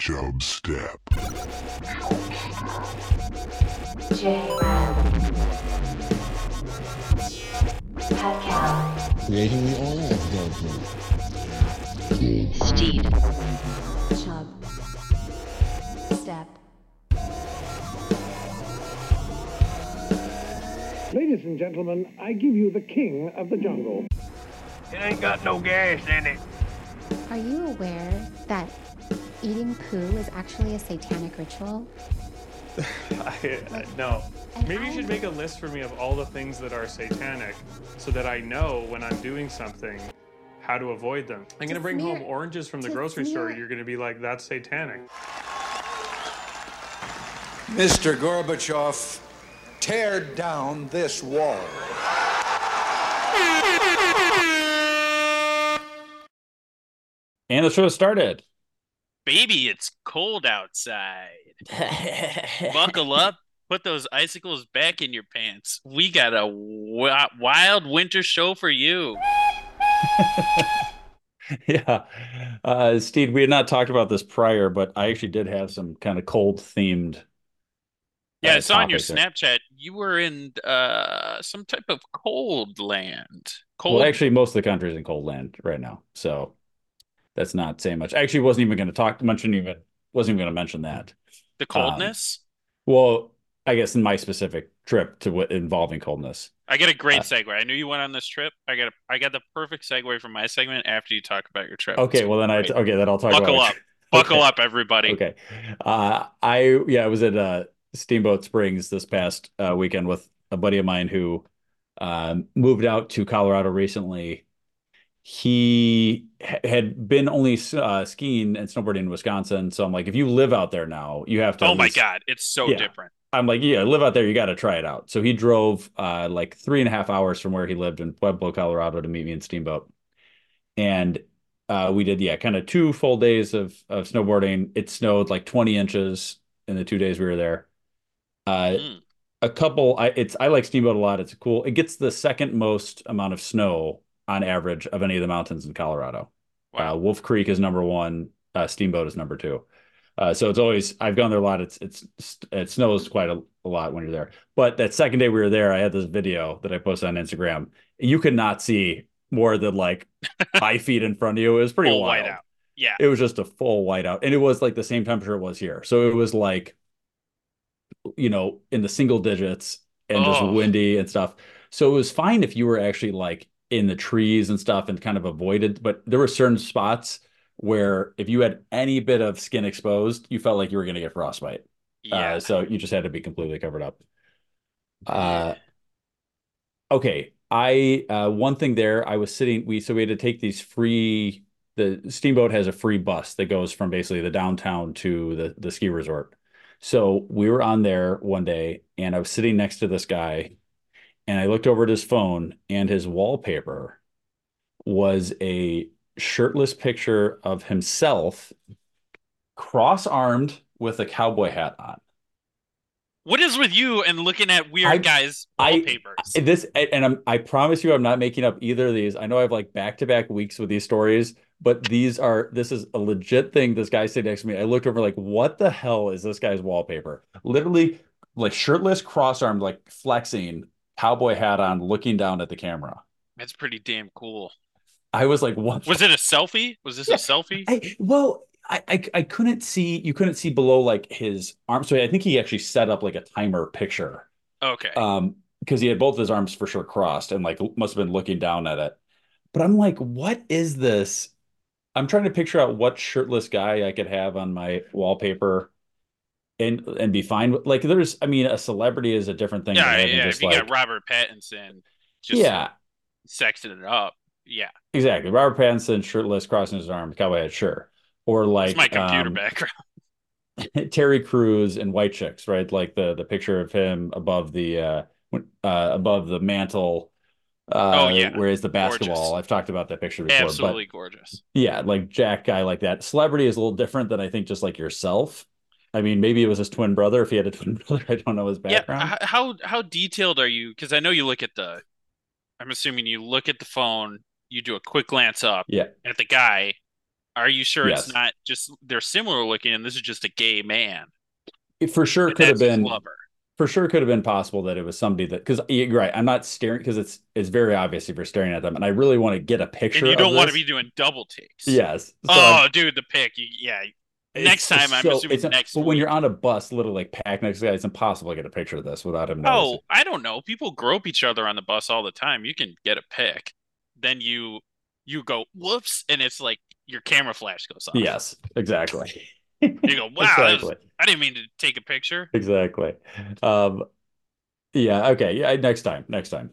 Chub Step. J-Rap. Pet creating the oil of Goldblum. Steed. Chub. Step. Ladies and gentlemen, I give you the king of the jungle. It ain't got no gas in it. Are you aware that eating poo is actually a satanic ritual? I, Like- no. and Maybe you should make a list for me of all the things that are satanic so that I know when I'm doing something how to avoid them. I'm going to To bring home oranges from the to grocery store. You're going to be like, that's satanic. Mr. Gorbachev, tear down this wall. And the show started. Baby, it's cold outside. Buckle up. Put those icicles back in your pants. We got a wild winter show for you. yeah. Uh, Steve, we had not talked about this prior, but I actually did have some kind of cold themed. Yeah, uh, I saw on your there. Snapchat you were in uh some type of cold land. Cold. Well, actually, most of the country is in cold land right now, so that's not saying much. I actually, wasn't even going to talk mention even wasn't even going to mention that. the coldness. Well, I guess in my specific trip to what involving coldness. I get a great uh, segue. I knew you went on this trip. I got a, I got the perfect segue for my segment after you talk about your trip. Okay, well then I okay then I'll talk buckle about up. Buckle Okay. up, everybody. Okay. Uh, I yeah, I was at uh, Steamboat Springs this past uh, weekend with a buddy of mine who um, moved out to Colorado recently. He ha- had been only uh, skiing and snowboarding in Wisconsin, so I'm like, if you live out there now, you have to. Oh my least- god, it's so Yeah. different. I'm like, yeah, live out there, you got to try it out. So he drove uh, like three and a half hours from where he lived in Pueblo, Colorado, to meet me in Steamboat, and uh, we did yeah, kind of two full days of of snowboarding. It snowed like 20 inches in the two days we were there. Uh, Mm. a couple, I it's I like Steamboat a lot. It's cool. It gets the second most amount of snow on average of any of the mountains in Colorado. Wow. Uh, Wolf Creek is number one. Uh, Steamboat is number two. Uh, so it's always I've gone there a lot. It's it's it snows quite a, a lot when you're there. But that second day we were there, I had this video that I posted on Instagram. You could not see more than like five feet in front of you. It was pretty Full wild. whiteout. Yeah. It was just a full whiteout, and it was like the same temperature it was here. So it was like, you know, in the single digits and just Oh. windy and stuff. So it was fine if you were actually like in the trees and stuff and kind of avoided. But there were certain spots where if you had any bit of skin exposed, you felt like you were going to get frostbite. Yeah. Uh, so you just had to be completely covered up. Uh, okay. I uh, one thing there, I was sitting. We so we had to take these free. The steamboat has a free bus that goes from basically the downtown to the the ski resort. So we were on there one day, and I was sitting next to this guy, and I looked over at his phone, and his wallpaper was a shirtless picture of himself, cross-armed with a cowboy hat on. What is with you and looking at weird I- guys I- wallpapers? This and I'm, I promise you, I'm not making up either of these. I know I have like back to back weeks with these stories, but these are this is a legit thing. This guy sitting next to me, I looked over like, what the hell is this guy's wallpaper? Literally, like shirtless, cross armed, like flexing, cowboy hat on, looking down at the camera. That's pretty damn cool. I was like, what? Was it a selfie? Was this Yeah. a selfie? I well, I, I I couldn't see. You couldn't see below like his arm. So I think he actually set up like a timer picture. Okay. um because he had both his arms for sure crossed and like must have been looking down at it but i'm like what is this i'm trying to picture out what shirtless guy i could have on my wallpaper and and be fine with like there's i mean a celebrity is a different thing yeah, yeah. just If you like got Robert Pattinson just yeah sexing it up. Yeah. exactly robert pattinson shirtless crossing his arms cowboy hat sure or like It's my computer um, background. Terry Crews and White Chicks, right? Like the the picture of him above the uh, uh above the mantle. Uh, Oh, yeah. where is the basketball? Gorgeous. I've talked about that picture before, Absolutely but gorgeous. yeah, like Jack guy like that. Celebrity is a little different than I think just like yourself. I mean, maybe it was his twin brother. If he had a twin brother, I don't know his background. h- How how detailed are you? Because I know you look at the. I'm assuming you look at the phone. You do a quick glance up Yeah. at the guy. Are you sure Yes. it's not just they're similar looking and this is just a gay man? It for sure and could have been lover. for sure could have been possible that it was somebody that because you're right. I'm not staring because it's it's very obvious if you're staring at them, and I really want to get a picture. And you don't want to be doing double takes. Yes. So oh, I'm- dude, the pick. You, yeah. Next time, I'm so- assuming it's a- next But when you're on a bus, little like packed next guy, it's impossible to get a picture of this without him Oh. I don't know. People grope each other on the bus all the time. You can get a pic. Then you you go whoops, and it's like your camera flash goes off. Yes, exactly. You go, wow, that was- exactly. I didn't mean to take a picture. Exactly. Um, yeah. Okay. Yeah. Next time. Next time.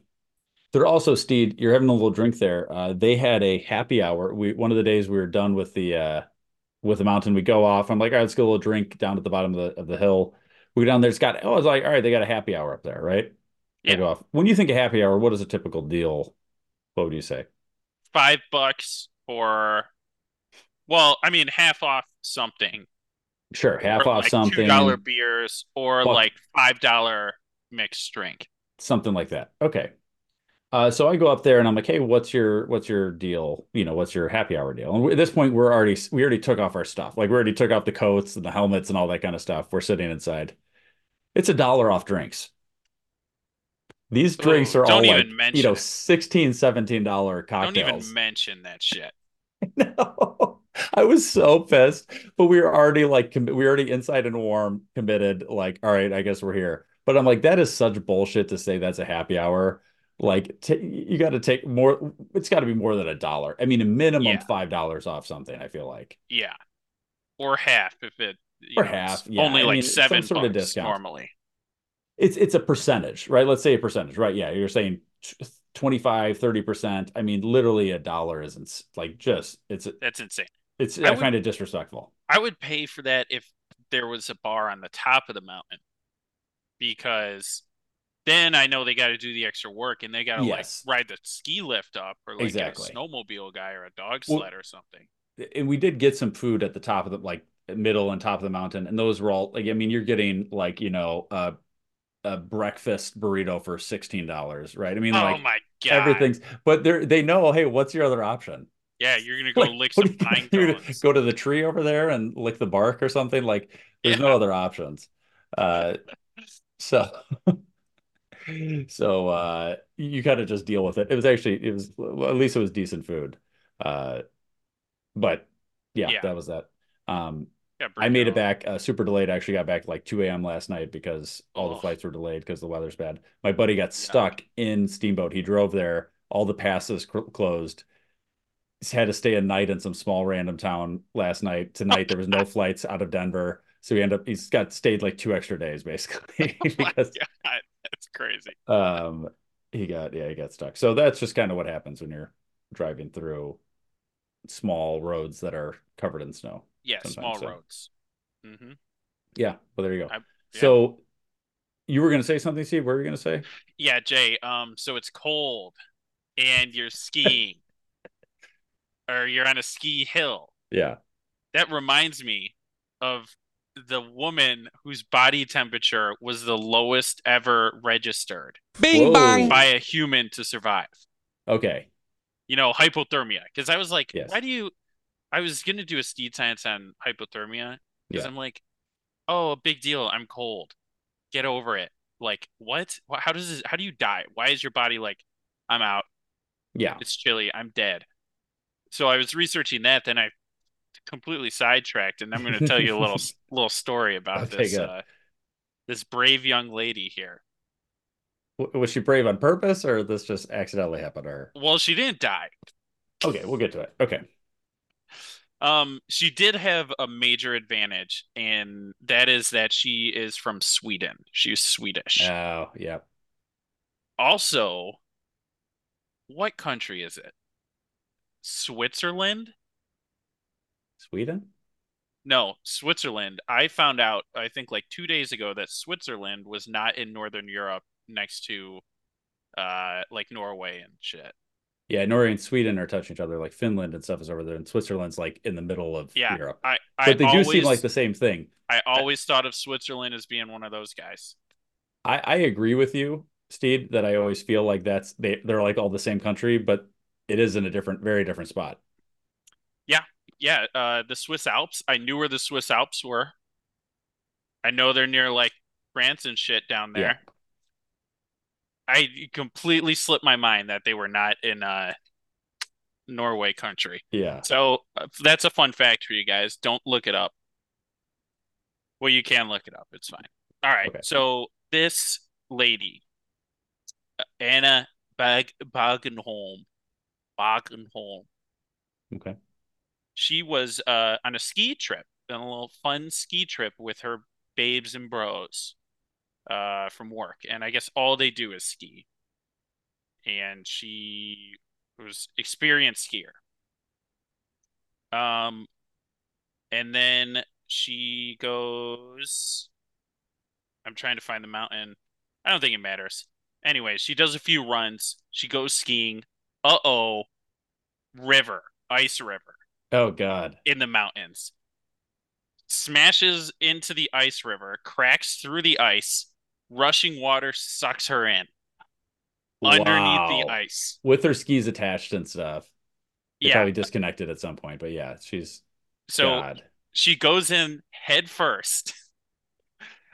They're also Steed. You're having a little drink there. Uh, they had a happy hour. We one of the days we were done with the uh, with the mountain. We go off. I'm like, all right, let's get a little drink down at the bottom of the of the hill. We go down there. It's got. Oh, I was like, all right, they got a happy hour up there, right? Yeah. go off. When you think of happy hour, what is a typical deal? What would you say? Five bucks for, well, I mean, half off something. Sure, half off like something. Two dollar beers or Buck- like five dollar mixed drink. something like that. Okay. Uh, so I go up there and I'm like, hey, what's your what's your deal? You know, what's your happy hour deal? And at this point, we're already we already took off our stuff. Like we already took off the coats and the helmets and all that kind of stuff. We're sitting inside. It's a dollar off drinks. These drinks Ooh, are all like, you know, it. 16 17 dollar cocktails. Don't even mention that shit. No, I was so pissed, but we were already like, we were already inside and warm, committed. Like, all right, I guess we're here. But I'm like, that is such bullshit to say that's a happy hour. Like, t you got to take more. It's got to be more than a dollar. I mean, a minimum Yeah. five dollars off something. I feel like, Yeah, or half if it. you Or know, it's half, yeah. Only I like mean, some seven sort of discount. normally. it's it's a percentage, right? Let's say a percentage, right? Yeah, you're saying t- 25, 30 percent. I mean, literally a dollar isn't like just it's That's insane. it's. I I would- find it disrespectful. I would pay for that if there was a bar on the top of the mountain, because then I know they got to do the extra work and they got to Yes. like ride the ski lift up or like Exactly. a snowmobile guy or a dog Well- sled or something. and we did get some food at the top of the like middle and top of the mountain and those were all like i mean you're getting like you know uh, a breakfast burrito for $16 right i mean oh like my god! everything's but they're they know hey what's your other option Yeah, you're gonna go Like, lick some pine cones. go to the tree over there and lick the bark or something like there's no other options uh so so uh you kind of just deal with it it was actually it was well, at least it was decent food uh but yeah, Yeah. that was that um Yeah, I made it back uh, super delayed. I actually got back like 2 a.m. last night because all the Oh. flights were delayed because the weather's bad. My buddy got stuck in Steamboat. He drove there. All the passes cl- closed. He's had to stay a night in some small random town last night. Tonight there was no flights out of Denver, so he ended up he's got stayed like two extra days basically Oh because God, that's crazy. um he got yeah he got stuck. So that's just kind of what happens when you're driving through small roads that are covered in snow. Yeah, small so. roads. hmm Yeah, well there you go. I- yeah. So you were going to say something, Steve? What were you going to say? Yeah, Jay. Um, so it's cold, and you're skiing, or you're on a ski hill. Yeah. That reminds me of the woman whose body temperature was the lowest ever registered Bing bang. by a human to survive. Okay. You know, hypothermia. Because I was like, Yes. why do you? I was gonna do a steed science on hypothermia because Yeah. I'm like, oh, a big deal. I'm cold. Get over it. Like, what? How does this? How do you die? Why is your body like, I'm out. Yeah. It's chilly. I'm dead. So I was researching that. Then I completely sidetracked, and I'm going to tell you a little little story about Okay, this uh, this brave young lady here. W- Was she brave on purpose or this just accidentally happened to her? Well, she didn't die. Okay, we'll get to it. Okay. Um, she did have a major advantage, and that is that she is from Sweden. She's Swedish. Oh, yeah. Also, what country is it? Switzerland? Sweden? No, Switzerland. I found out, I think like two days ago, that Switzerland was not in Northern Europe next to uh like Norway and shit. Yeah, Norway and Sweden are touching each other. Like Finland and stuff is over there, and Switzerland's like in the middle of Yeah, Europe. I I But they do seem like the same thing. I always thought of Switzerland as being one of those guys. I, I agree with you, Steve, that I always feel like that's they they're like all the same country, but it is in a different, very different spot. Yeah, uh, the Swiss Alps. I knew where the Swiss Alps were. I know they're near like France and shit down there. Yeah. I completely slipped my mind that they were not in uh Norway country. Yeah. So uh, that's a fun fact for you guys. Don't look it up. Well, you can look it up. It's fine. All right. Okay. So this lady, Anna Bag Bagenholm, Bagenholm, Okay. She was uh, on a ski trip, on a little fun ski trip with her babes and bros uh, from work. And I guess all they do is ski. And she was experienced skier. Um, and then she goes. I'm trying to find the mountain. I don't think it matters. Anyway, she does a few runs. She goes skiing. Uh oh, river, ice river Oh God. in the mountains. Smashes into the ice river, cracks through the ice. Rushing water sucks her in underneath the ice. With her skis attached and stuff. They Yeah. probably disconnected at some point, but yeah, she's So God. she goes in head first.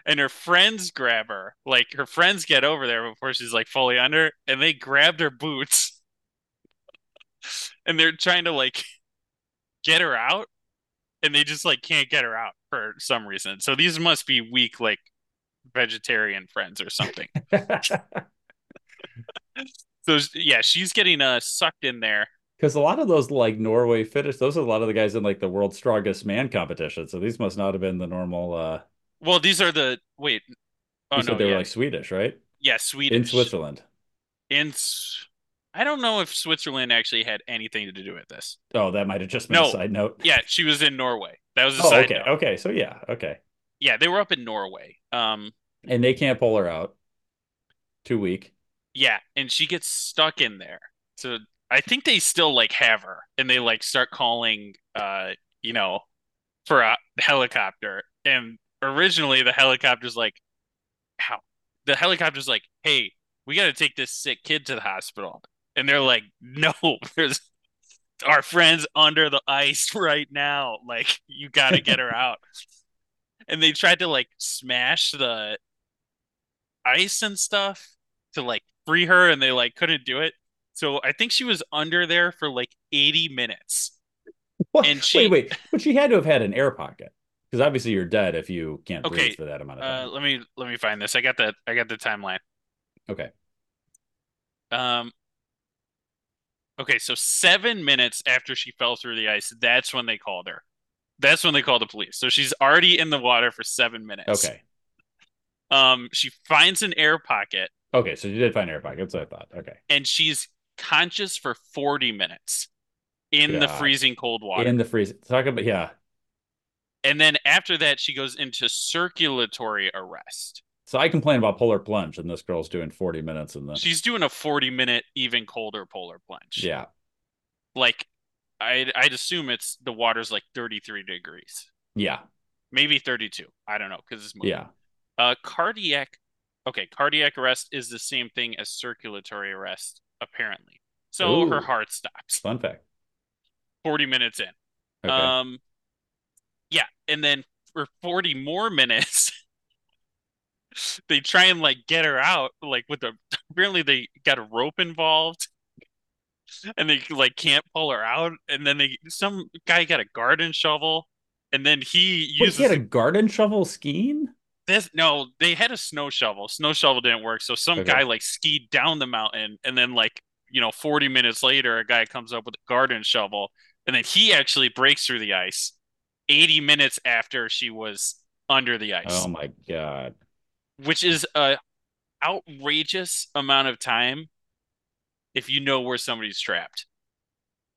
And her friends grab her. Like her friends get over there before she's like fully under, and they grabbed her boots. And they're trying to like get her out, and they just like can't get her out for some reason. So these must be weak, like vegetarian friends or something. So yeah, she's getting uh sucked in there. Because a lot of those like Norway Finnish, those are a lot of the guys in like the world's strongest man competition. So these must not have been the normal uh Well, these are the wait. Oh you no, said they yeah, were like Swedish, right? yeah, Swedish In Switzerland. In I don't know if Switzerland actually had anything to do with this. Oh, that might have just been No. a side note. Yeah, she was in Norway. That was a Oh, side okay. note. Okay. So yeah, okay. Yeah, they were up in Norway. Um, And they can't pull her out. Too weak. yeah, and she gets stuck in there. So I think they still like have her, and they like start calling, uh, you know, for a helicopter. And originally, the helicopter's like, how? The helicopter's like, hey, we got to take this sick kid to the hospital. And they're like, no, there's our friend's under the ice right now. Like, you got to get her out. And they tried to like smash the ice and stuff to like free her, and they like couldn't do it. So I think she was under there for like 80 minutes. What? And she- Wait, wait. But she had to have had an air pocket. Because obviously you're dead if you can't Okay, breathe for that amount of Uh, time. let me let me find this. I got the I got the timeline. okay. Um. Okay, so seven minutes after she fell through the ice, that's when they called her. That's when they called the police. So she's already in the water for seven minutes. Okay. Um, she finds an air pocket Okay. So you did find an air pocket. That's what I thought. Okay. and she's conscious for 40 minutes in the freezing cold water. In the freeze. Talk about yeah. and then after that, she goes into circulatory arrest. So I complain about polar plunge, and this girl's doing 40 minutes in the She's doing a 40 minute, even colder polar plunge. yeah. Like, I'd, I'd assume it's the water's like 33 degrees, Yeah. maybe 32. I don't know because it's moving. Yeah. Uh, cardiac. Okay, cardiac arrest is the same thing as circulatory arrest, apparently. So her heart stops Fun fact. 40 minutes in. Okay. Um, yeah, and then for 40 more minutes, they try and like get her out, like with the apparently they got a rope involved, and they like can't pull her out, and then they some guy got a garden shovel, and then he Wait, uses he had a garden shovel skiing? this. No, they had a snow shovel. Snow shovel didn't work, so some Okay. guy like skied down the mountain, and then like you know 40 minutes later, a guy comes up with a garden shovel, and then he actually breaks through the ice 80 minutes after she was under the ice, Oh my god. Which is a outrageous amount of time if you know where somebody's trapped.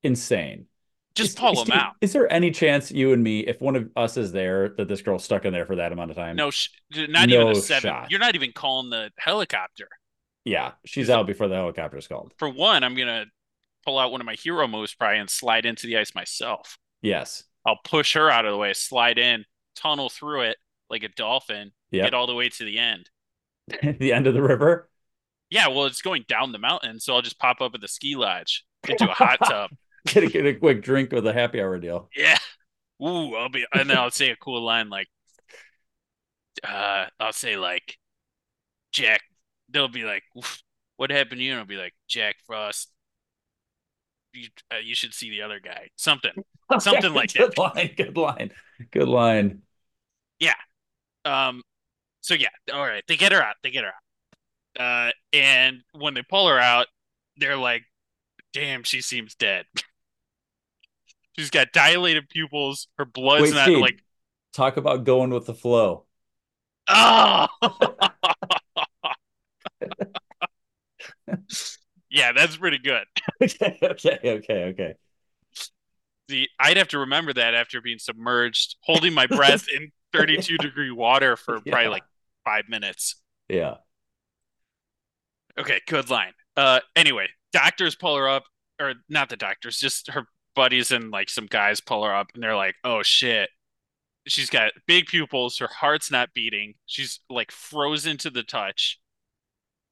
Insane. Just Is- pull is- them out. Is there any chance you and me, if one of us is there, that this girl's stuck in there for that amount of time? No, sh- not even a seven. shot. You're not even calling the helicopter. Yeah, she's out before the helicopter's called. For one, I'm gonna pull out one of my hero moves probably and slide into the ice myself. Yes. I'll push her out of the way, slide in, tunnel through it like a dolphin, Yep. get all the way to the end. the end of the river. Yeah, well, it's going down the mountain, so I'll just pop up at the ski lodge into a hot tub. Get a, get a quick drink with a happy hour deal. Yeah. Ooh, I'll be, and then I'll say a cool line like, uh, I'll say like, Jack. They'll be like, "What happened to you?" And I'll be like, "Jack Frost. You, uh, you should see the other guy. Something, something like that." Good line. Good line. Good line. Um, so yeah, all right, they get her out. They get her out. Uh, and when they pull her out, they're like, "Damn, she seems dead." She's got dilated pupils. Her blood's Wait, not Steve. like, Talk about going with the flow. oh. yeah, that's pretty good. okay. Okay. Okay. Okay. The I'd have to remember that after being submerged, holding my breath in 32 degree water for Yeah. probably like five minutes. Yeah. Okay, good line. Uh, anyway, doctors pull her up, or not the doctors, just her buddies and like some guys pull her up, and they're like, "Oh shit." She's got big pupils. Her heart's not beating. She's like frozen to the touch,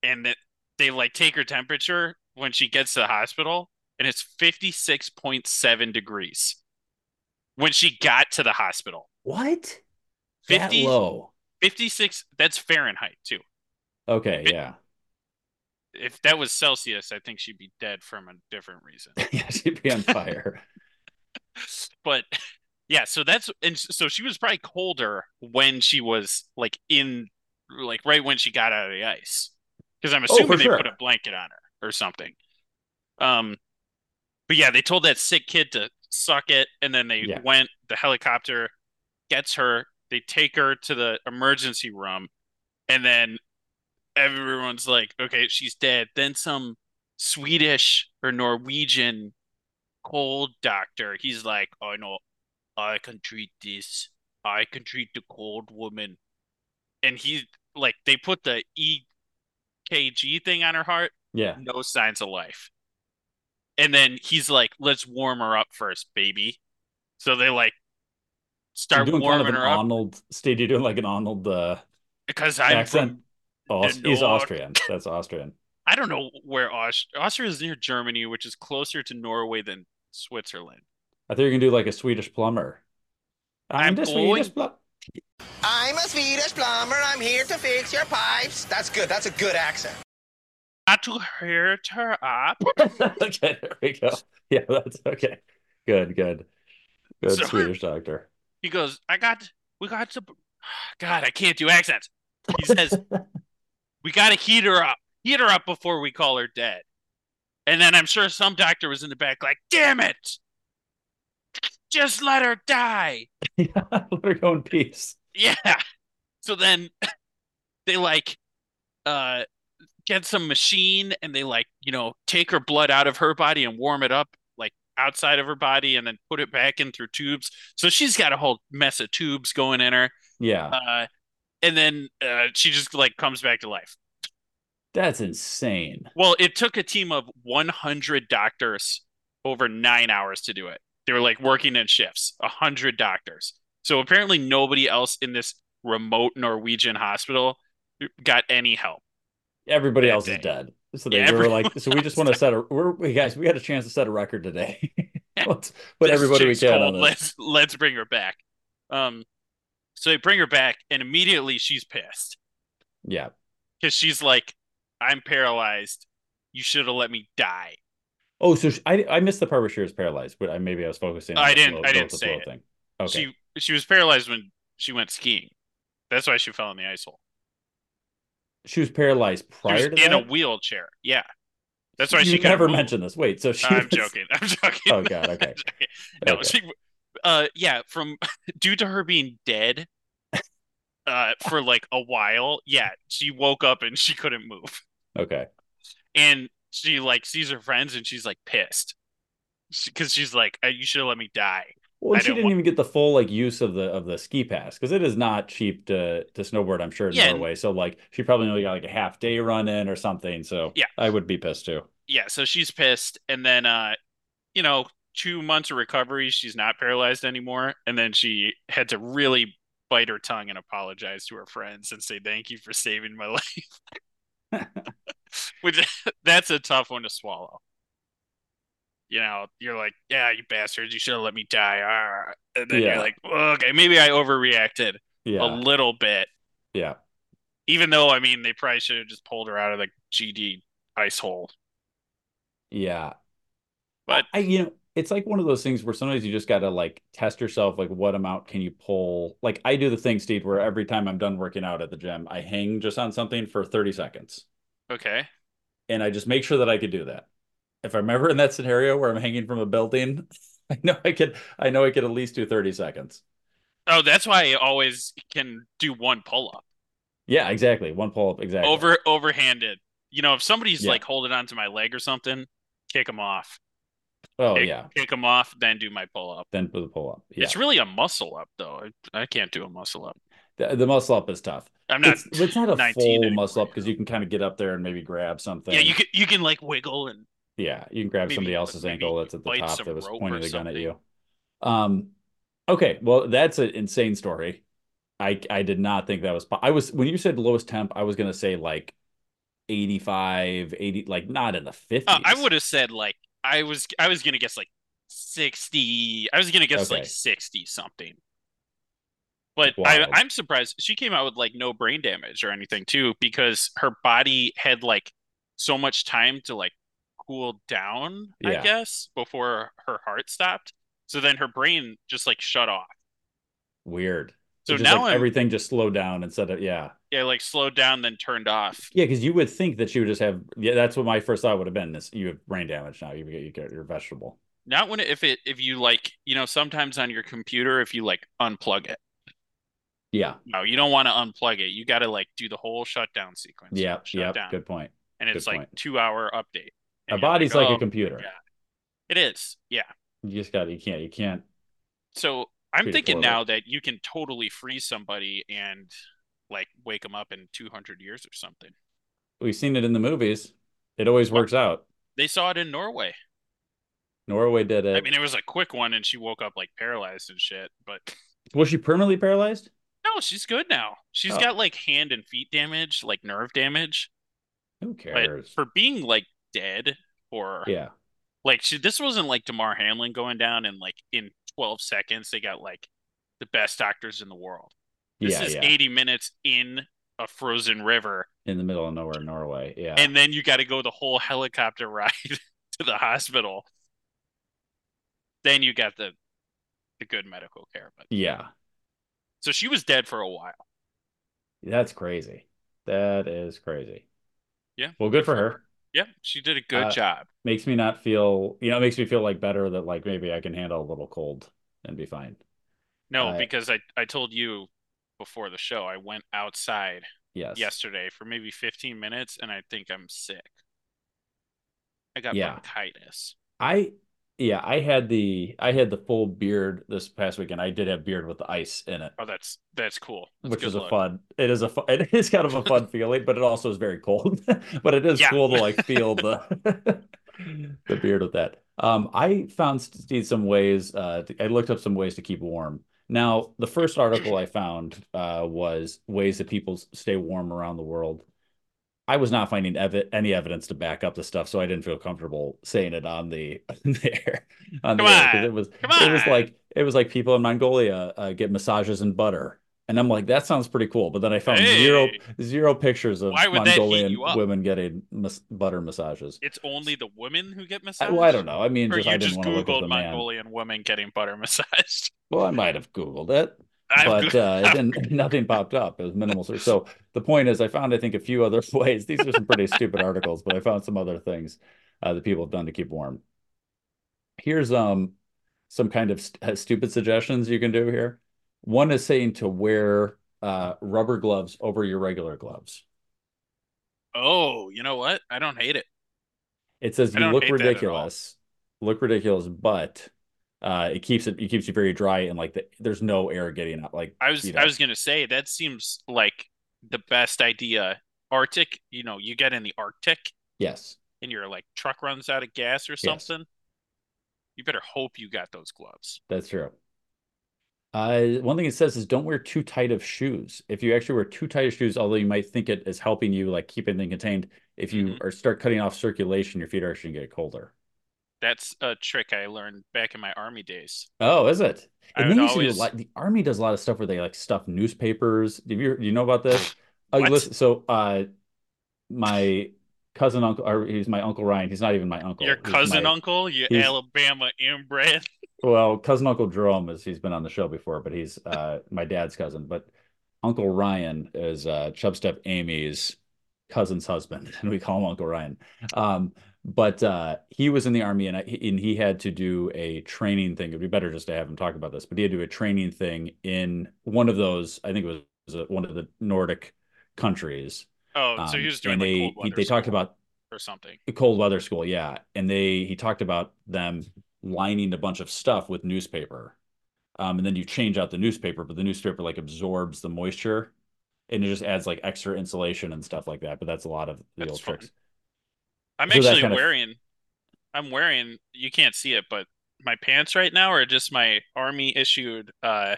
and that they like take her temperature when she gets to the hospital, and it's fifty six point seven degrees when she got to the hospital. What? 50? That low. Fifty six. That's Fahrenheit too. Okay. It- Yeah. If that was Celsius, I think she'd be dead from a different reason. yeah. She'd be on fire. but yeah, so that's and so she was probably colder when she was like in like right when she got out of the ice. Because I'm Oh, assuming they sure. put a blanket on her or something. Um but yeah, they told that sick kid to suck it and then they Yeah. went the helicopter gets her, they take her to the emergency room and then everyone's like, okay, she's dead. Then some Swedish or Norwegian cold doctor, he's like, I know, I can treat this. I can treat the cold woman. And he, like, they put the EKG thing on her heart, Yeah. no signs of life. And then he's like, let's warm her up first, baby. So they like start doing kind warming of an her up Arnold. Steve, you're doing like an Arnold uh, because I'm accent. from Oh, he's. Austrian. That's Austrian. I don't know where Aust- Austria is near Germany, which is closer to Norway than Switzerland. I thought you were gonna do like a Swedish plumber. I'm the going- Swedish plumber. I'm a Swedish plumber. I'm here to fix your pipes. That's good. That's a good accent. Not to hurt her up. okay, there we go. Yeah, that's okay. Good, good, good So- Swedish doctor. He goes, I got, we got to, God, I can't do accents. He says, we got to heat her up, heat her up before we call her dead. And then I'm sure some doctor was in the back, like, damn it, just let her die. yeah, let her go in peace. Yeah. So then they like uh get some machine and they like, you know, take her blood out of her body and warm it up outside of her body and then put it back in through tubes. So she's got a whole mess of tubes going in her. Yeah, Uh and then uh she just like comes back to life. that's insane. Well, it took a team of 100 doctors over 9 hours to do it. They were like working in shifts, 100 doctors. So apparently nobody else in this remote Norwegian hospital got any help. Everybody else day. is dead. So they Yeah, were like, so we just want to set a. We're we guys, we had a chance to set a record today. let's put everybody we can on this. Let's let's bring her back. Um, so they bring her back, and immediately she's pissed Yeah, because she's like, "I'm paralyzed. You should have let me die." Oh, so sh I I missed the part where she was paralyzed, but I maybe I was focusing. on I didn't- flow- I didn't the say it. thing. Okay, She she was paralyzed when she went skiing. That's why she fell in the ice hole. She was paralyzed She prior was to in that. a wheelchair. Yeah, that's why she never mentioned this. Wait, so she I'm was- joking. I'm joking. Oh, God, okay. No, Okay. she, uh, yeah, from due to her being dead, uh, for like a while. Yeah, she woke up and she couldn't move, Okay, and she like sees her friends and she's like pissed because she's like, "Uh, "You should have let me die." Well, she didn't didn't even get the full like use of the of the ski pass because it is not cheap to to snowboard. I'm sure in Yeah, Norway. So like she probably only got like a half day run in or something. So Yeah. I would be pissed too. Yeah, so she's pissed, and then uh, you know, two months of recovery, she's not paralyzed anymore, and then she had to really bite her tongue and apologize to her friends and say thank you for saving my life. Which that's a tough one to swallow. You know, you're like, yeah, you bastards, you should have let me die. Ah. And then Yeah. you're like, okay, maybe I overreacted a little bit. Yeah. Even though, I mean, they probably should have just pulled her out of the GD ice hole. Yeah. But I, you know, it's like one of those things where sometimes you just got to like test yourself, like what amount can you pull? Like I do the thing, Steve, where every time I'm done working out at the gym, I hang just on something for 30 seconds. okay, And I just make sure that I could do that. If I'm ever in that scenario where I'm hanging from a building, I know I could, I know I could at least do 30 seconds. oh, that's why I always can do one pull up Yeah, exactly. One pull up, exactly. over overhanded. You know, if somebody's Yeah. like holding onto my leg or something, kick them off. Oh kick, yeah. kick them off, then do my pull up. Then with the pull up. Yeah. It's really a muscle up though. I, I can't do a muscle up. The, the muscle up is tough. I'm not. It's, it's not a full anymore. muscle up because you can kind of get up there and maybe grab something. Yeah, you can you can like wiggle and Yeah, you can grab Maybe- somebody else's ankle that's at the top that was pointing the gun at you. Um, okay, well, that's an insane story. I I did not think that was. I was when you said lowest temp, I was gonna say like 85, 80, like not in the 50s. Uh, I would have said like I was I was gonna guess like sixty. I was gonna guess Okay. like sixty something. But I, I'm surprised she came out with like no brain damage or anything too, because her body had like so much time to like cool down, I guess, before her heart stopped. So then her brain just like shut off. Weird. So now like everything just slowed down instead of uh, yeah. yeah, like slowed down, then turned off. Yeah, because you would think that she would just have yeah, that's what my first thought would have been. This you have brain damage now. You get you get your vegetable. Not when it, if it if you like you know sometimes on your computer if you like unplug it. Yeah. No, you don't want to unplug it. You got to like do the whole shutdown sequence. Yeah. Yeah. Good point. and it's good like point. two hour update. A body's like oh, a um, computer. yeah. It is, yeah. You just got to, you can't you can't So I'm thinking now that you can totally freeze somebody and like wake them up in 200 years or something. we've seen it in the movies. It always works out. They saw it in Norway. Norway did it. I mean, it was a quick one, and she woke up like paralyzed and shit. But was she permanently paralyzed? no, she's good now. She's Oh. got like hand and feet damage, like nerve damage. Who But cares? for being like dead or yeah. Like she, this wasn't like Damar Hamlin going down and like in 12 seconds they got like the best doctors in the world. This yeah, is yeah. 80 minutes in a frozen river In the middle of nowhere, Norway. Yeah. and then you got to go the whole helicopter ride to the hospital. Then you got the the good medical care. But yeah. so she was dead for a while. That's crazy. That is crazy. Yeah. Well, good for her. Yep, she did a good Uh, job. Makes me not feel, you know, it makes me feel like better that like maybe I can handle a little cold and be fine. No, uh, because I I told you before the show I went outside Yes. yesterday for maybe 15 minutes and I think I'm sick. I got Yeah. bronchitis. I yeah, I had the I had the full beard this past weekend. I did have beard with the ice in it, Oh, that's that's cool. That's which is a fun. It is a fun. It is kind of a fun feeling, but it also is very cold. but it is Yeah. cool to like feel the the beard with that. Um, I found Steve some ways. Uh, I looked up some ways to keep warm. Now, the first article I found uh, was ways that people stay warm around the world. I was not finding ev any evidence to back up the stuff, so I didn't feel comfortable saying it on the on the air. On the Come air, 'cause on. it was it was like it was like people in Mongolia uh, get massages in butter, and I'm like, that sounds pretty cool. But then I found zero Hey. zero pictures of Why would that heat Mongolian women getting mas butter massages. It's only the women who get I, well, I don't know. I mean, Or just you I didn't just want look at Googled the man. Mongolian women getting butter massaged. Well, I might have Googled it, but uh, didn't. Nothing popped up. It was minimal search. So the point is, I found I think a few other ways. These are some pretty stupid articles, but I found some other things uh, that people have done to keep warm. Here's um some kind of st uh, stupid suggestions you can do here. One is saying to wear uh, rubber gloves over your regular gloves. Oh, you know what? I don't hate it. It says I you look hate that at all. ridiculous, look ridiculous, but uh, it keeps it it keeps you very dry and like the, there's no air getting out. Like I was you I was gonna say that seems like the best idea. Arctic, you know, you get in the Arctic yes. and your like truck runs out of gas or Yes. something. You better hope you got those gloves. That's true. Uh, one thing it says is don't wear too tight of shoes. If you actually wear too tight of shoes, although you might think it is helping you like keep anything contained, if you Mhm. are start cutting off circulation, your feet are actually gonna get colder. That's a trick I learned back in my army days. Oh, is it? And they used to do a. The army does a lot of stuff where they like stuff newspapers. Do you do you know about this? Oh, listen, so uh, my cousin uncle, or he's my uncle Ryan. He's not even my uncle. Your cousin my- uncle, you Alabama inbred. Well, cousin Uncle Jerome is he's been on the show before, but he's uh my dad's cousin. But Uncle Ryan is uh Chubstep Amy's cousin's husband, and we call him Uncle Ryan. Um, but uh he was in the army and I, and he had to do a training thing. It'd be better just to have him talk about this, but he had to do a training thing in one of those, I think it was uh, one of the Nordic countries. Oh, so Um, he was doing and like they cold he- they talked about or something. cold weather school yeah and they he talked about them lining a bunch of stuff with newspaper um and then you change out the newspaper but the newspaper like absorbs the moisture and it just adds like extra insulation and stuff like that but that's a lot of the That's old fun. tricks I'm So actually kind of- wearing I'm wearing you can't see it, but my pants right now are just my army issued uh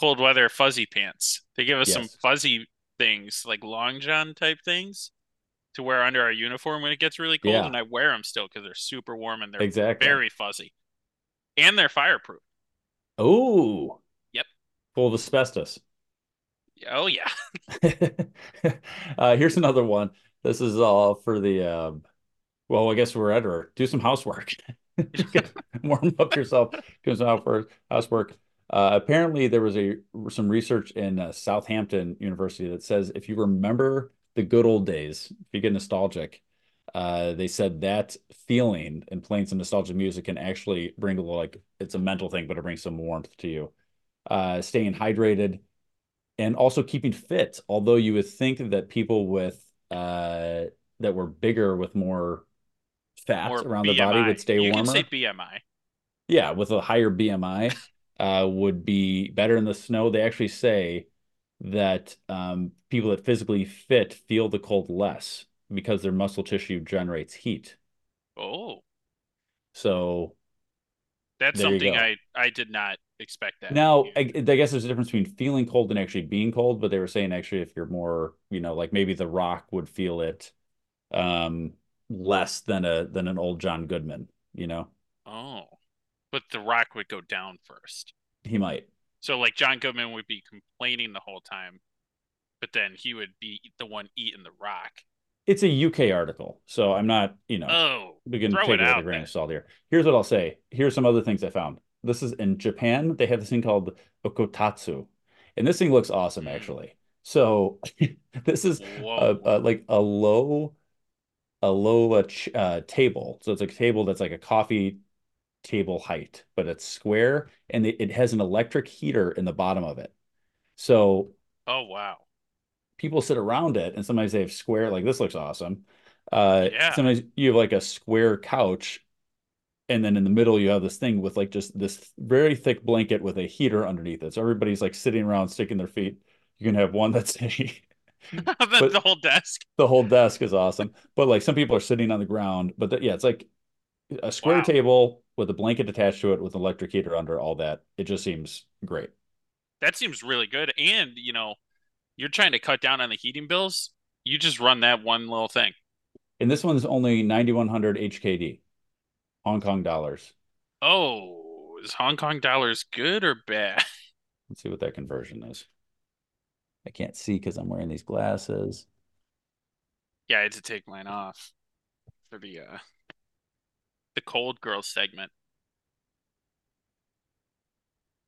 cold weather fuzzy pants. They give us some fuzzy things, like long john type things to wear under our uniform when it gets really cold, Yeah. and I wear them still because they're super warm and they're exactly very fuzzy. And they're fireproof. oh Yep. full of asbestos Oh yeah. uh here's another one this is all for the um well i guess we're at her. Do some housework. Warm up yourself do some housework housework. Uh apparently there was a some research in uh, southampton university that says if you remember the good old days if you get nostalgic uh they said that feeling and playing some nostalgic music can actually bring a little like it's a mental thing but it brings some warmth to you. Uh staying hydrated and also keeping fit. Although you would think that people with uh that were bigger with more fat Or around their body would stay You warmer. can say BMI. Yeah, with a higher BMI, uh, would be better in the snow. They actually say that um, people that physically fit feel the cold less because their muscle tissue generates heat. Oh, So that's you something. I I did not expect that. Now, I, I guess there's a difference between feeling cold and actually being cold, but they were saying actually if you're more, you know, like maybe The Rock would feel it um less than a than an old John Goodman, you know. Oh, but The Rock would go down first. He might. So like John Goodman would be complaining the whole time, but then he would be the one eating The Rock. It's a UK article, so I'm not, you know, Oh, we can throw take it it with a grain of salt here. Here's what I'll say. Here's some other things I found. This is in Japan, they have this thing called okotatsu. And this thing looks awesome Mm. actually. So this is a, a, like a low a low uh, ch uh, table. So it's a table that's like a coffee table height, but it's square and it, it has an electric heater in the bottom of it. So oh wow. people sit around it and sometimes they have square like this looks awesome. Uh Yeah. sometimes you have like a square couch and then in the middle you have this thing with like just this very thick blanket with a heater underneath it. So everybody's like sitting around sticking their feet. You can have one that's a the, the whole desk. the whole desk is awesome. But like some people are sitting on the ground, but the, yeah, it's like a square Wow. table with a blanket attached to it with an electric heater under all that. It just seems great. That seems really good. And you know, you're trying to cut down on the heating bills. You just run that one little thing. And this one's only 9100 HKD, Hong Kong dollars. Oh, is Hong Kong dollars good or bad? Let's see what that conversion is. I can't see because I'm wearing these glasses. Yeah, I had to take mine off for the uh the cold girl segment.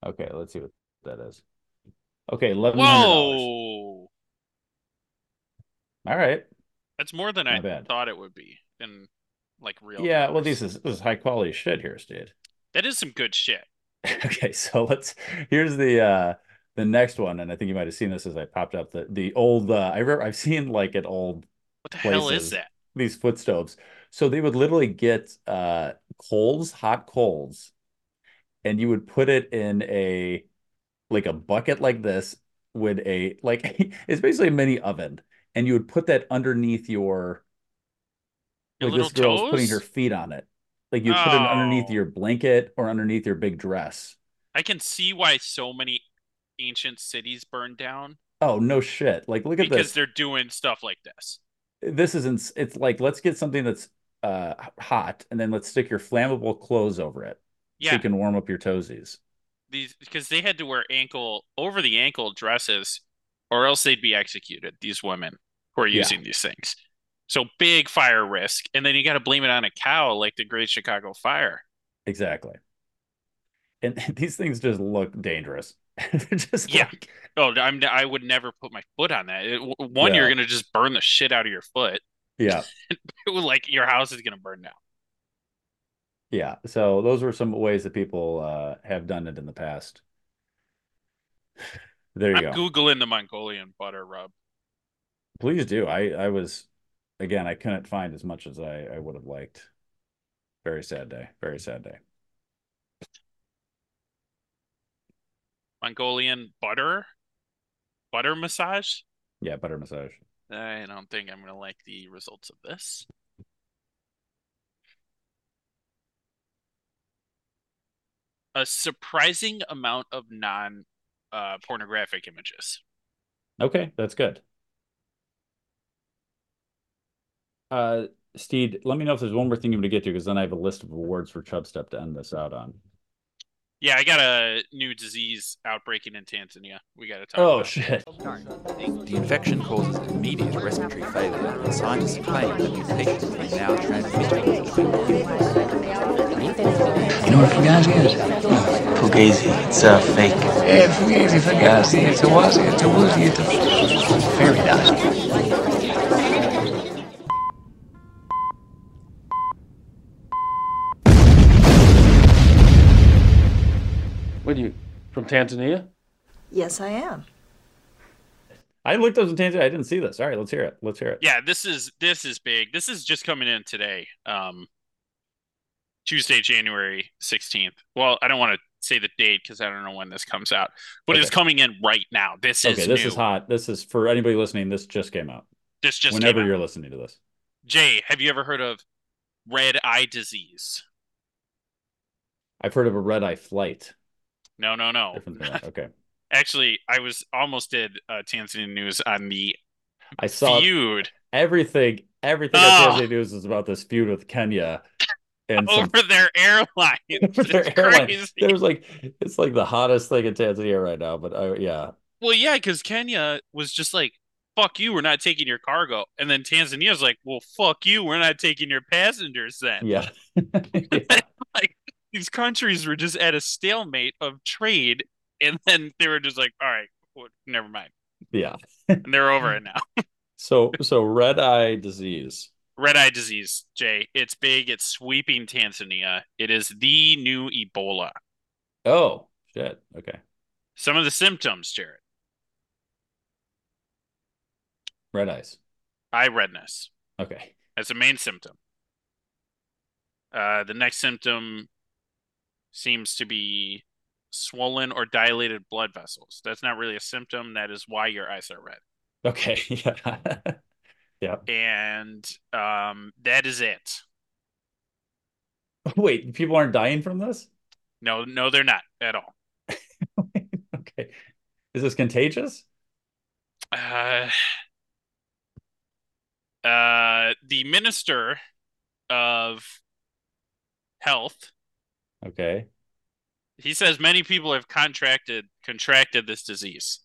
Okay, let's see what that is. Okay, $1,100. Whoa, All right. that's more than I bad. thought it would be in like real. Yeah, well, dollars. this is this is high quality shit here, dude. that is some good shit. Okay, so let's here's the uh the next one, and I think you might have seen this as I popped up the the old uh I remember I've seen like at old What the hell is that? these foot stoves. So they would literally get uh coals, hot coals, and you would put it in a like a bucket like this with a like it's basically a mini oven, and you would put that underneath your Your like this little girl's putting her feet on it. Like you put it underneath Oh. your blanket or underneath your big dress. I can see why so many ancient cities burned down Oh, no shit. Like look at this. because this. they're doing stuff like this. This isn't. it's like let's get something that's uh hot, and then let's stick your flammable clothes over it. Yeah. So you can warm up your toesies. these because they had to wear ankle over the ankle dresses, or else they'd be executed. These women who are Yeah. using these things. So big fire risk, and then you got to blame it on a cow like the Great Chicago Fire. Exactly. And these things just look dangerous. Just Yeah. like Oh, I'm I would never put my foot on that. It- one, Yeah. you're gonna just burn the shit out of your foot. yeah, like your house is gonna burn down. yeah. So those were some ways that people uh have done it in the past. There you I'm go. googling the Mongolian butter rub. Please do. I I was again, I couldn't find as much as I I would have liked. Very sad day. Very sad day. Mongolian butter butter massage. Yeah, butter massage. I don't think I'm gonna like the results of this. A surprising amount of non uh, pornographic images. Okay, that's good. Uh, Steed, let me know if there's one more thing you want to get to, because then I have a list of awards for Chubstep to end this out on. Yeah, I got a new disease outbreaking in Tanzania. We got to talk Oh about. shit. The infection causes immediate respiratory failure, and scientists claim that mutations may now transmit. You know what Fugazi is? Fugazi, it's a fake. Yeah, Fugazi, Fugazi, it's a wazi, it's a woozy, it's a fairy dust. What are you from Tanzania? Yes, I am. I looked up some Tanzania. I didn't see this. All right, let's hear it. Let's hear it. Yeah, this is this is big. This is just coming in today. Um Tuesday, January 16th. Well, I don't want to say the date because I don't know when this comes out, but it's coming in right now. This is Okay, this new. is hot. This is for anybody listening. This just came out. This just Whenever came out. you're listening to this. Jay, have you ever heard of red eye disease? I've heard of a red eye flight. No, no, no. Different than that. Okay. Actually, I was almost did uh, Tanzania news on the I saw feud everything. Everything Oh. on Tanzania News is about this feud with Kenya and some over their airline. their airline. crazy. There's like it's like the hottest thing in Tanzania right now. But uh, yeah, Well, yeah, because Kenya was just like, "Fuck you, we're not taking your cargo," and then Tanzania's like, "Well, fuck you, we're not taking your passengers." Then, yeah, like these countries were just at a stalemate of trade, and then they were just like, "All right, well, never mind," yeah. and they're over it now. So so red eye disease. Red eye disease, Jay. It's big. It's sweeping Tanzania. It is the new Ebola. Oh shit. Okay. Some of the symptoms, Jared: Red eyes. eye redness. Okay. That's a main symptom. Uh, the next symptom seems to be swollen or dilated blood vessels. That's not really a symptom. That is why your eyes are red. Okay. Yeah. yeah. And um, that is it. Wait, people aren't dying from this? No, no, they're not at all. Okay. Is this contagious? Uh, uh, the minister of health, Okay. he says many people have contracted contracted this disease.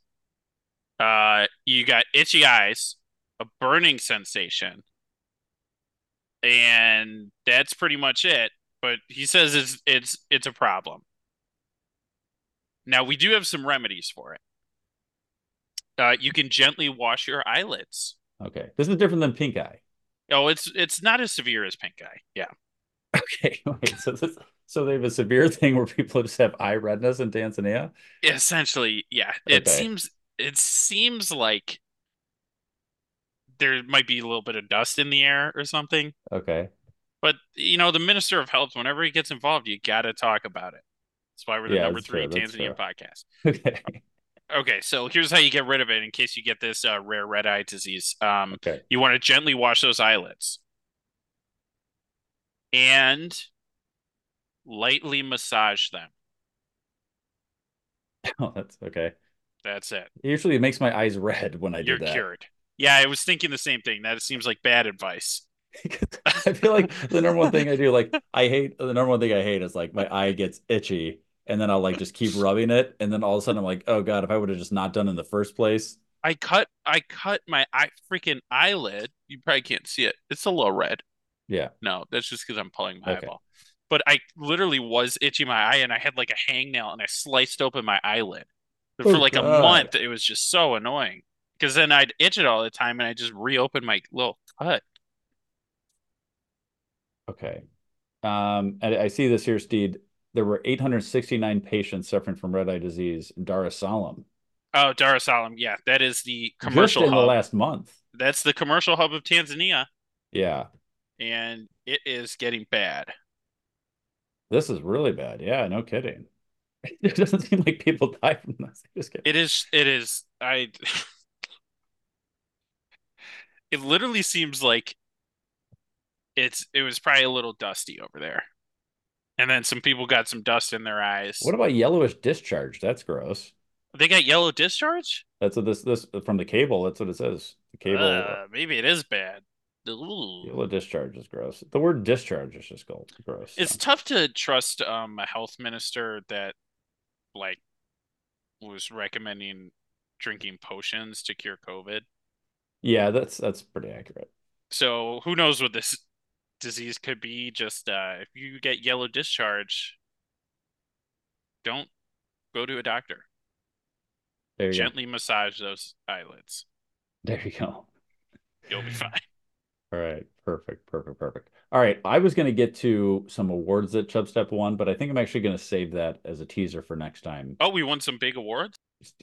Uh, you got itchy eyes, a burning sensation, and that's pretty much it. But he says it's it's it's a problem. Now we do have some remedies for it. Uh, you can gently wash your eyelids. Okay. This is different than pink eye. Oh, it's it's not as severe as pink eye. Yeah. Okay. Wait, so this, so they have a severe thing where people just have eye redness in Tanzania? Essentially, yeah. It Okay. seems it seems like there might be a little bit of dust in the air or something. Okay. But you know, the minister of health, whenever he gets involved, you got to talk about it. That's why we're the Yeah, number three that's Tanzanian podcast. Okay. Okay, so here's how you get rid of it in case you get this uh, rare red eye disease. Um, Okay. you want to gently wash those eyelids and lightly massage them. Oh, that's okay. That's it. Usually it makes my eyes red when I do You're that. cured. Yeah, I was thinking the same thing. That seems like bad advice. I feel like the number one thing I do, like I hate the number one thing I hate is like my eye gets itchy and then I'll like just keep rubbing it and then all of a sudden I'm like, oh god, if I would have just not done in the first place. I cut I cut my eye freaking eyelid. You probably can't see it. It's a little red. Yeah. No, that's just because I'm pulling my Okay. eyeball. But I literally was itching my eye and I had like a hangnail and I sliced open my eyelid. But for Oh, like a month, it was just so annoying. Because then I'd itch it all the time and I just reopened my little cut. Okay. Um, and I see this here, Steed. There were 869 patients suffering from red eye disease in Dar es Salaam Oh, Dar es Salaam. Yeah, that is the commercial just in the last month. That's the commercial hub of Tanzania. Yeah, And it is getting bad. This is really bad. Yeah, no kidding. It doesn't seem like people die from this. Just get It is it is I it literally seems like it's it was probably a little dusty over there. And then some people got some dust in their eyes. What about yellowish discharge? That's gross. They got yellow discharge? That's what this this from the cable. That's what it says. The cable Uh, maybe it is bad. Ooh. yellow discharge is gross. The word discharge is just gross. It's so. tough to trust um a health minister that like was recommending drinking potions to cure COVID. Yeah, that's that's pretty accurate. So who knows what this disease could be? Just uh, if you get yellow discharge, don't go to a doctor. There you go. Gently massage those eyelids. There you go. You'll be fine. All right, perfect, perfect, perfect. All right, I was going to get to some awards that Chub Step won, but I think I'm actually going to save that as a teaser for next time. Oh, we won some big awards.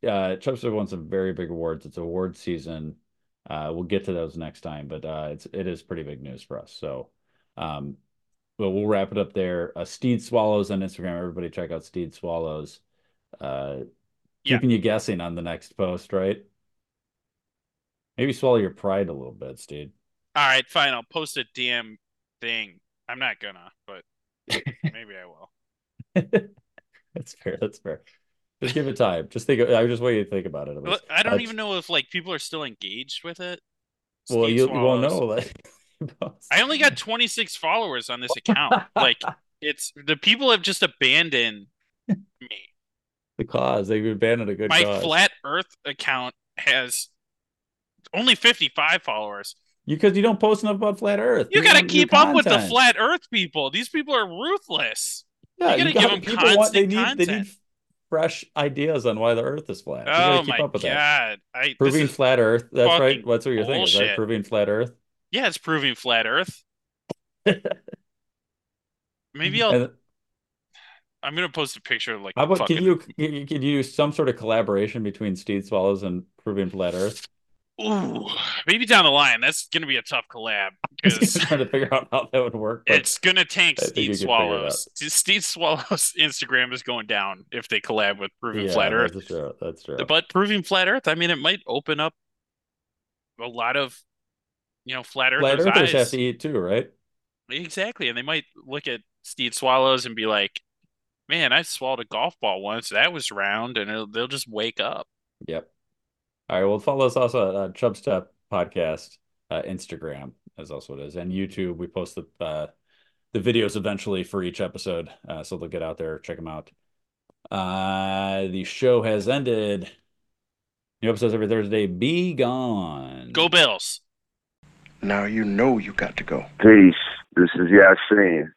Uh, Chub Step won some very big awards. It's award season. Uh, we'll get to those next time, but uh, it's it is pretty big news for us. So, um, well, we'll wrap it up there. Uh, Steed Swallows on Instagram. Everybody check out Steed Swallows. Uh, Yeah. keeping you guessing on the next post, right? Maybe swallow your pride a little bit, Steed. All right, fine. I'll post a DM thing. I'm not gonna, but maybe I will. That's fair. That's fair. Just give it time. Just think. I just want you to think about it. I don't even know if like people are still engaged with it. Well, you, you won't know. Like, I only got 26 followers on this account. Like it's the people have just abandoned me. the cause. They've abandoned a good My cause. flat Earth account has only 55 followers. You because you don't post enough about flat Earth. You got to keep up with the flat Earth people. These people are ruthless. Yeah, you gotta gotta- give them people want- they constant need content. they need fresh ideas on why the Earth is flat. You oh keep my up with that. god! I Proving flat Earth. That's right. That's what you're thinking, right? bullshit. Proving flat Earth. yeah, it's proving flat Earth. Maybe I'll. And I'm gonna post a picture of like. how about fucking, can you can you use some sort of collaboration between Steed Swallows and Proving Flat Earth? Ooh, maybe down the line. That's gonna be a tough collab because trying to figure out how that would work. But it's gonna tank I think you Steed could figure it out. Swallows. Steed Swallows Instagram is going down if they collab with Proving yeah, Flat Earth. That's true. That's true. But Proving Flat Earth, I mean, it might open up a lot of, you know, flat Flat earthers' have to eat too, right? Exactly, and they might look at Steed Swallows and be like, "Man, I swallowed a golf ball once. That was round," and it'll, they'll just wake up. Yep. All right. Well, follow us also at uh, Chubstep Podcast, uh, Instagram is also what it is, and YouTube. We post the uh, the videos eventually for each episode, uh, so they'll get out there. Check them out. Uh, the show has ended. New episodes every Thursday. Be gone. Go Bills. Now you know you got to go. Peace. This is Yasin.